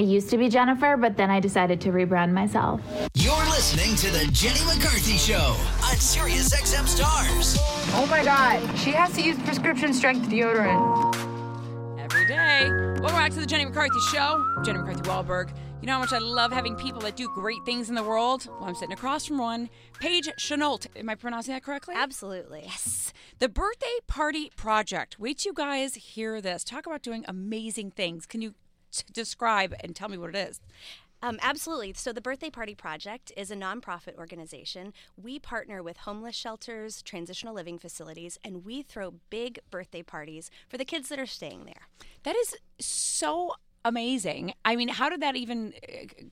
I used to be Jennifer, but then I decided to rebrand myself. You're listening to the Jenny McCarthy Show on Sirius XM Stars. Oh my God, she has to use prescription strength deodorant. every day. Welcome back to the Jenny McCarthy Show. Jenny McCarthy Wahlberg. You know how much I love having people that do great things in the world? Well, I'm sitting across from one. Paige Chenault. Am I pronouncing that correctly? Absolutely. Yes. The Birthday Party Project. Wait till you guys hear this. Talk about doing amazing things. Can you t- describe and tell me what it is? Um, absolutely. So, the Birthday Party Project is a nonprofit organization. We partner with homeless shelters, transitional living facilities, and we throw big birthday parties for the kids that are staying there. That is so amazing. I mean, how did that even uh,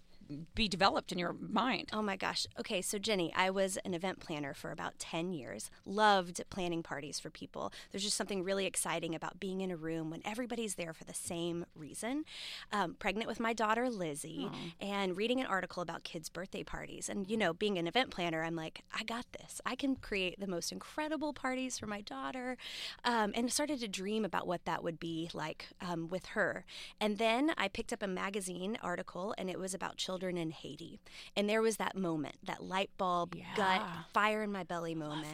be developed in your mind? Oh my gosh. Okay, so Jenny, I was an event planner for about 10 years. Loved planning parties for people. There's just something really exciting about being in a room when everybody's there for the same reason. Um, pregnant with my daughter Lizzie and reading an article about kids' birthday parties. And, you know, being an event planner, I'm like, I got this. I can create the most incredible parties for my daughter. Um, and started to dream about what that would be like um, with her. And then I picked up a magazine article and it was about children in Haiti. And there was that moment, that light bulb, gut, fire in my belly moment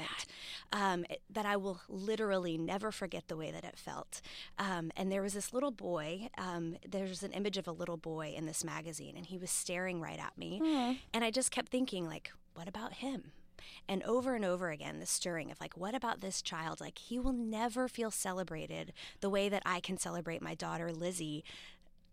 um, it- that I will literally never forget the way that it felt. Um, and there was this little boy, um, there's an image of a little boy in this magazine, and he was staring right at me. And I just kept thinking, like, what about him? And over and over again, the stirring of like, what about this child? Like, he will never feel celebrated the way that I can celebrate my daughter, Lizzie.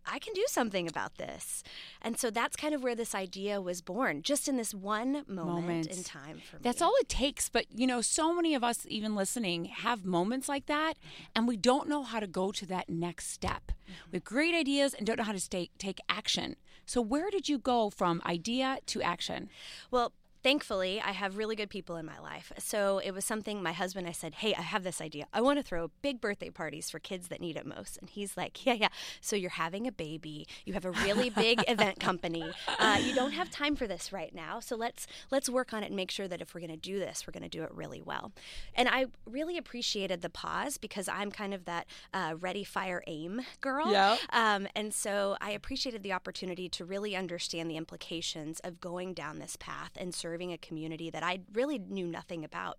I can do something about this. And so that's kind of where this idea was born, just in this one moment, Moment. in time for me. That's all it takes. But, you know, so many of us, even listening, have moments like that, mm-hmm. and we don't know how to go to that next step. Mm-hmm. We have great ideas and don't know how to stay, take action. So, where did you go from idea to action? Well, thankfully, I have really good people in my life. So it was something my husband, I said, Hey, I have this idea. I want to throw big birthday parties for kids that need it most. And he's like, Yeah, yeah. So you're having a baby. You have a really big event company. Uh, you don't have time for this right now. So let's let's work on it and make sure that if we're going to do this, we're going to do it really well. And I really appreciated the pause because I'm kind of that uh, ready, fire, aim girl. Yeah. Um, and so I appreciated the opportunity to really understand the implications of going down this path and serving a community that I really knew nothing about.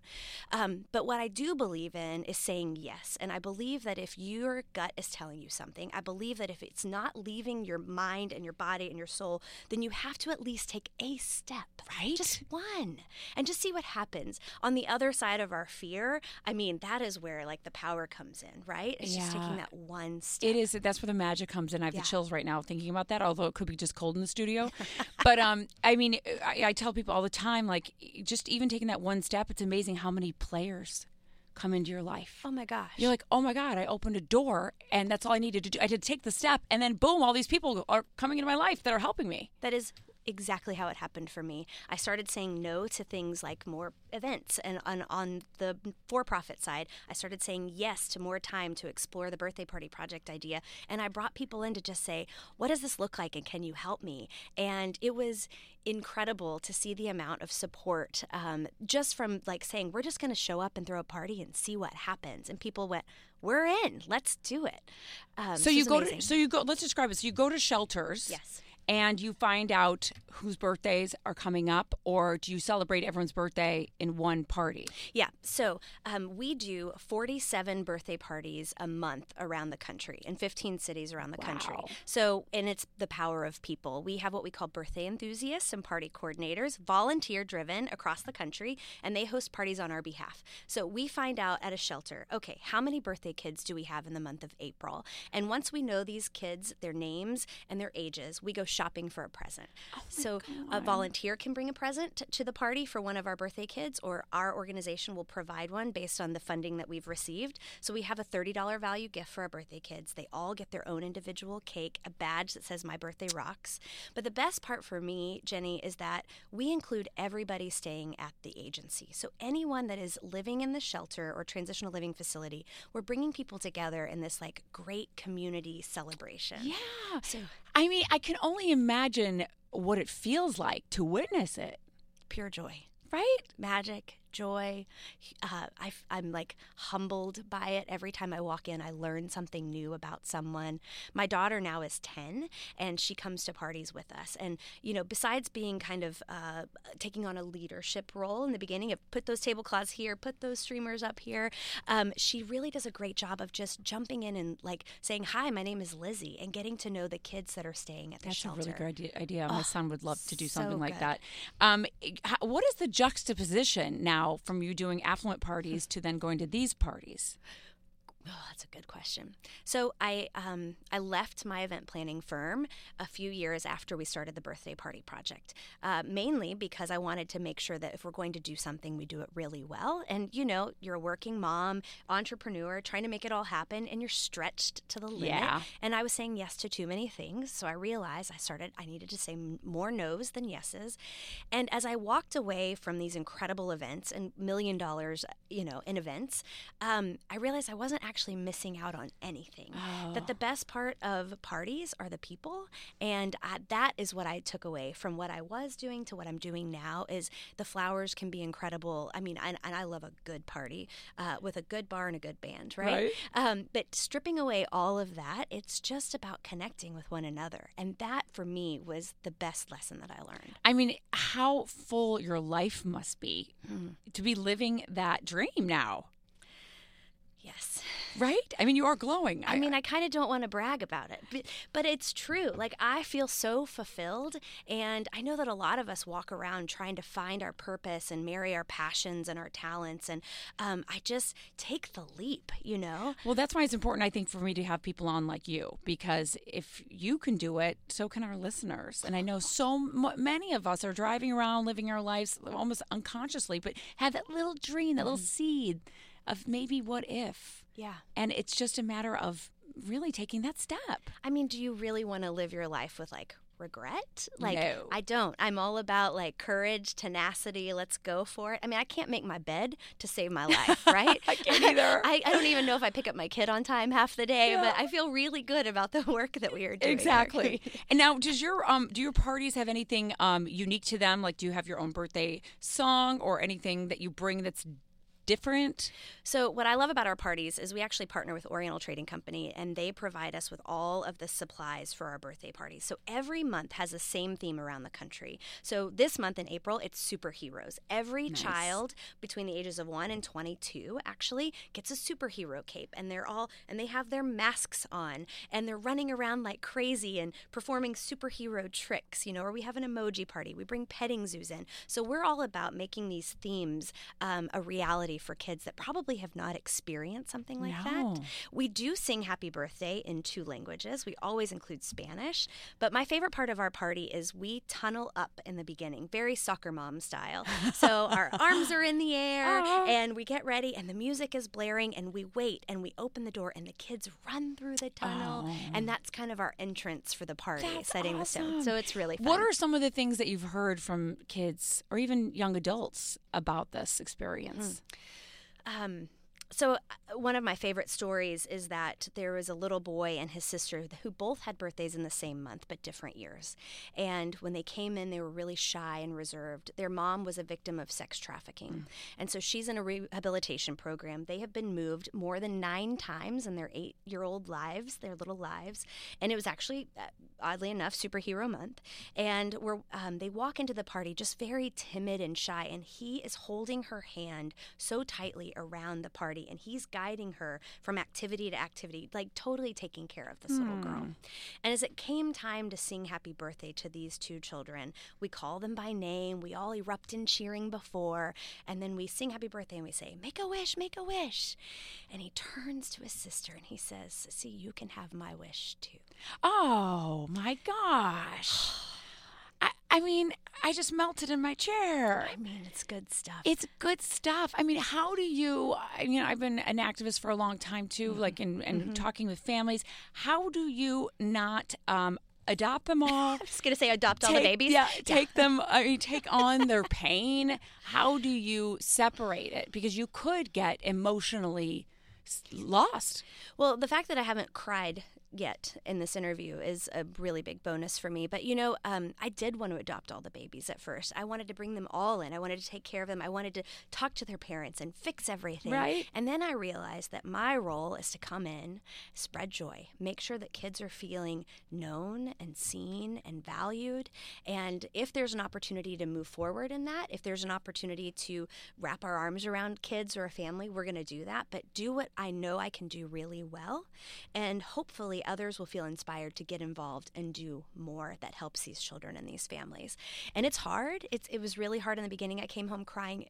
Um, but what I do believe in is saying yes. And I believe that if your gut is telling you something, I believe that if it's not leaving your mind and your body and your soul, then you have to at least take a step. Right. Just one. And just see what happens. On the other side of our fear, I mean, that is where like the power comes in, right? It's just taking that one step. It is. That's where the magic comes in. I have Yeah. the chills right now thinking about that. Although it could be just cold in the studio, but um, I mean, I, I tell people all the time, like, just even taking that one step, it's amazing how many players come into your life. Oh my gosh. You're like, oh my god, I opened a door, and that's all I needed to do. I had to take the step, and then boom, all these people are coming into my life that are helping me. That is exactly how it happened for me. I started saying no to things like more events, and on, on the for profit side, I started saying yes to more time to explore the birthday party project idea. And I brought people in to just say, What does this look like, and can you help me? And it was incredible to see the amount of support um, just from like saying, We're just going to show up and throw a party and see what happens. And people went, We're in, let's do it. Um, So you go amazing. to, so you go. Let's describe it. So you go to shelters. Yes. And you find out whose birthdays are coming up, or do you celebrate everyone's birthday in one party? Yeah, so um, we do 47 birthday parties a month around the country in 15 cities around the country. So, and it's the power of people. We have what we call birthday enthusiasts and party coordinators, volunteer driven across the country, and they host parties on our behalf. So, we find out at a shelter, okay, how many birthday kids do we have in the month of April? And once we know these kids, their names and their ages, we go shopping for a present. Oh so, a volunteer can bring a present t- to the party for one of our birthday kids, or our organization will provide one based on the funding that we've received. So, we have a $30 value gift for our birthday kids. They all get their own individual cake, a badge that says My Birthday Rocks. But the best part for me, Jenny, is that we include everybody staying at the agency. So, anyone that is living in the shelter or transitional living facility, we're bringing people together in this like great community celebration. Yeah. So, I mean, I can only imagine what it feels like to witness it, pure joy. right? magic, joy. Uh, I, am like humbled by it every time I walk in. I learn something new about someone. My daughter now is 10 and she comes to parties with us. And, you know, besides being kind of uh, taking on a leadership role in the beginning of put those tablecloths here, put those streamers up here, um, she really does a great job of just jumping in and like saying, Hi, my name is Lizzie, and getting to know the kids that are staying at the That's shelter. a really great idea-. My Oh, son would love to do so something like that. Um, what is the juxtaposition now from you doing affluent parties to then going to these parties? Oh, that's a good question. So I um, I left my event planning firm a few years after we started the birthday party project, uh, mainly because I wanted to make sure that if we're going to do something, we do it really well. And you know, you're a working mom, entrepreneur, trying to make it all happen, and you're stretched to the limit. Yeah. And I was saying yes to too many things, so I realized I started. I needed to say more no's than yeses. And as I walked away from these incredible events and million dollars, you know, in events, um, I realized I wasn't actually missing out on anything. That the best part of parties are the people, and I, that is what I took away from what I was doing to what I'm doing now. Is the flowers can be incredible. I mean, and, and I love a good party uh, with a good bar and a good band, right? Um, but stripping away all of that, it's just about connecting with one another, and that for me was the best lesson that I learned. I mean, how full your life must be Hmm. to be living that dream now, Yes. right? I mean, you are glowing. I mean, I kind of don't want to brag about it, but, but it's true. Like, I feel so fulfilled. And I know that a lot of us walk around trying to find our purpose and marry our passions and our talents. And um, I just take the leap, you know? Well, that's why it's important, I think, for me to have people on like you, because if you can do it, so can our listeners. And I know so m- many of us are driving around, living our lives almost unconsciously, but have that little dream, that little seed of maybe what if. Yeah. And it's just a matter of really taking that step. I mean, do you really want to live your life with like regret? Like, No. I don't. I'm all about like courage, tenacity. Let's go for it. I mean, I can't make my bed to save my life, right? I can't either. I, I don't even know if I pick up my kid on time half the day, but I feel really good about the work that we are doing. Exactly. and now, does your um do your parties have anything um unique to them? Like, do you have your own birthday song or anything that you bring that's different? So, what I love about our parties is we actually partner with Oriental Trading Company and they provide us with all of the supplies for our birthday parties. So, every month has the same theme around the country. So, this month in April, it's superheroes. Every child between the ages of 1 and 22 actually gets a superhero cape and they're all and they have their masks on and they're running around like crazy and performing superhero tricks, you know, or we have an emoji party. We bring petting zoos in. So, we're all about making these themes um, a reality for kids that probably have not experienced something like No. that. We do sing happy birthday in two languages. We always include Spanish. But my favorite part of our party is we tunnel up in the beginning, very soccer mom style. So our arms are in the air and we get ready and the music is blaring and we wait and we open the door and the kids run through the tunnel. And that's kind of our entrance for the party, That's setting the stone. awesome. So it's really fun. What are some of the things that you've heard from kids or even young adults about this experience? Um, so uh, one of my favorite stories is that there was a little boy and his sister who both had birthdays in the same month but different years. And when they came in, they were really shy and reserved. Their mom was a victim of sex trafficking, and so she's in a rehabilitation program. They have been moved more than nine times in their eight-year-old lives, their little lives, and it was actually, uh, oddly enough, Superhero Month. And we're, um, they walk into the party just very timid and shy, and he is holding her hand so tightly around the party, and he's guiding her from activity to activity, like totally taking care of this little girl. And as it came time to sing happy birthday to these two children, we call them by name, we all erupt in cheering before, and then we sing happy birthday and we say, Make a wish, make a wish. And he turns to his sister and he says, See, you can have my wish too. Oh my gosh. I, I mean, I just melted in my chair. I mean, it's good stuff. It's good stuff. I mean, how do you? I- You know, I've been an activist for a long time too, Mm-hmm. like in and talking with families. How do you not um, adopt them all? I'm just gonna say adopt all the babies. Yeah, take them. I mean, take on their pain. How do you separate it? Because you could get emotionally lost. Well, the fact that I haven't cried yet in this interview is a really big bonus for me. But you know, um, I did want to adopt all the babies at first. I wanted to bring them all in. I wanted to take care of them. I wanted to talk to their parents and fix everything. Right. And then I realized that my role is to come in, spread joy, make sure that kids are feeling known and seen and valued. And if there's an opportunity to move forward in that, if there's an opportunity to wrap our arms around kids or a family, we're going to do that. But do what I know I can do really well. And hopefully others will feel inspired to get involved and do more that helps these children and these families. And it's hard. It's, it was really hard in the beginning. I came home crying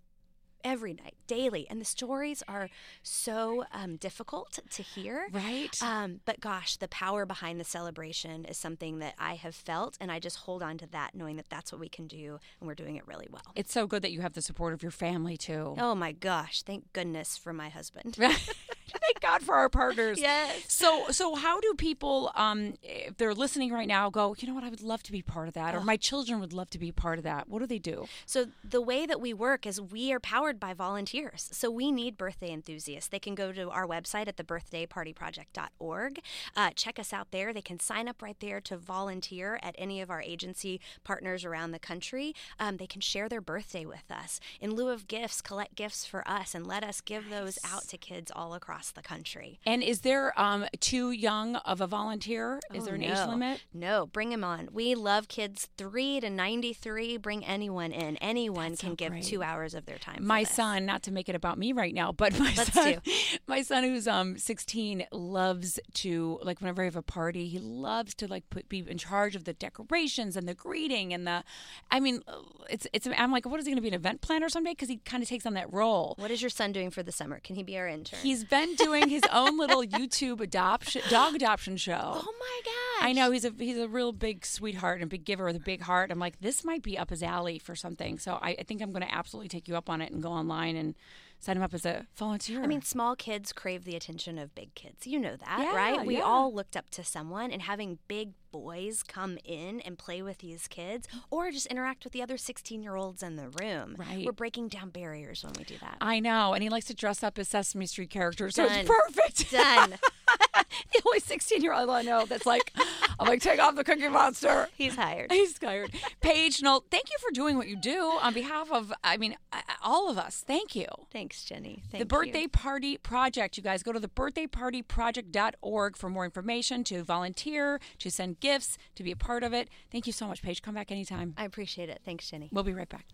every night, daily. And the stories are so um, difficult to hear. Right. Um, but gosh, the power behind the celebration is something that I have felt. And I just hold on to that, knowing that that's what we can do. And we're doing it really well. It's so good that you have the support of your family too. Oh my gosh. Thank goodness for my husband. Thank God for our partners. Yes. So, so how do people, um, if they're listening right now, go? You know what? I would love to be part of that, or my children would love to be part of that. What do they do? So the way that we work is we are powered by volunteers. So we need birthday enthusiasts. They can go to our website at thebirthdaypartyproject.org. Uh, check us out there. They can sign up right there to volunteer at any of our agency partners around the country. Um, they can share their birthday with us. In lieu of gifts, collect gifts for us and let us give those out to kids all across the country. And is there um, too young of a volunteer? Is Oh, there an no. age limit? No, bring them on. We love kids 3 to 93. Bring anyone in. Anyone That's can give great. 2 hours of their time. My son, not to make it about me right now, but my Let's son, do. my son who's um 16 loves to like whenever I have a party, he loves to like put be in charge of the decorations and the greeting and the, I mean, it's it's I'm like, what is he going to be an event planner someday? Because he kind of takes on that role. What is your son doing for the summer? Can he be our intern? He's been doing his own little YouTube adoption dog adoption show. oh my gosh. I know he's a he's a real big sweetheart and big giver with a big heart. I'm like, this might be up his alley for something. So I, I think I'm going to absolutely take you up on it and go online and sign him up as a volunteer. I mean, small kids crave the attention of big kids. You know that, Yeah, right? We yeah. all looked up to someone, and having big boys come in and play with these kids or just interact with the other 16 year olds in the room. Right. We're breaking down barriers when we do that. I know, and he likes to dress up as Sesame Street characters, so Done. it's perfect. Done. the only 16 year old I know that's like, I'm like, take off the Cookie Monster. He's hired. He's hired. Paige, Chenault, thank you for doing what you do on behalf of, I mean, I- I- all of us. Thank you. Thanks, Jenny. the Birthday you. Party Project. You guys go to the birthdaypartyproject.org for more information, to volunteer, to send gifts, to be a part of it. Thank you so much, Paige. Come back anytime. I appreciate it. Thanks, Jenny. We'll be right back.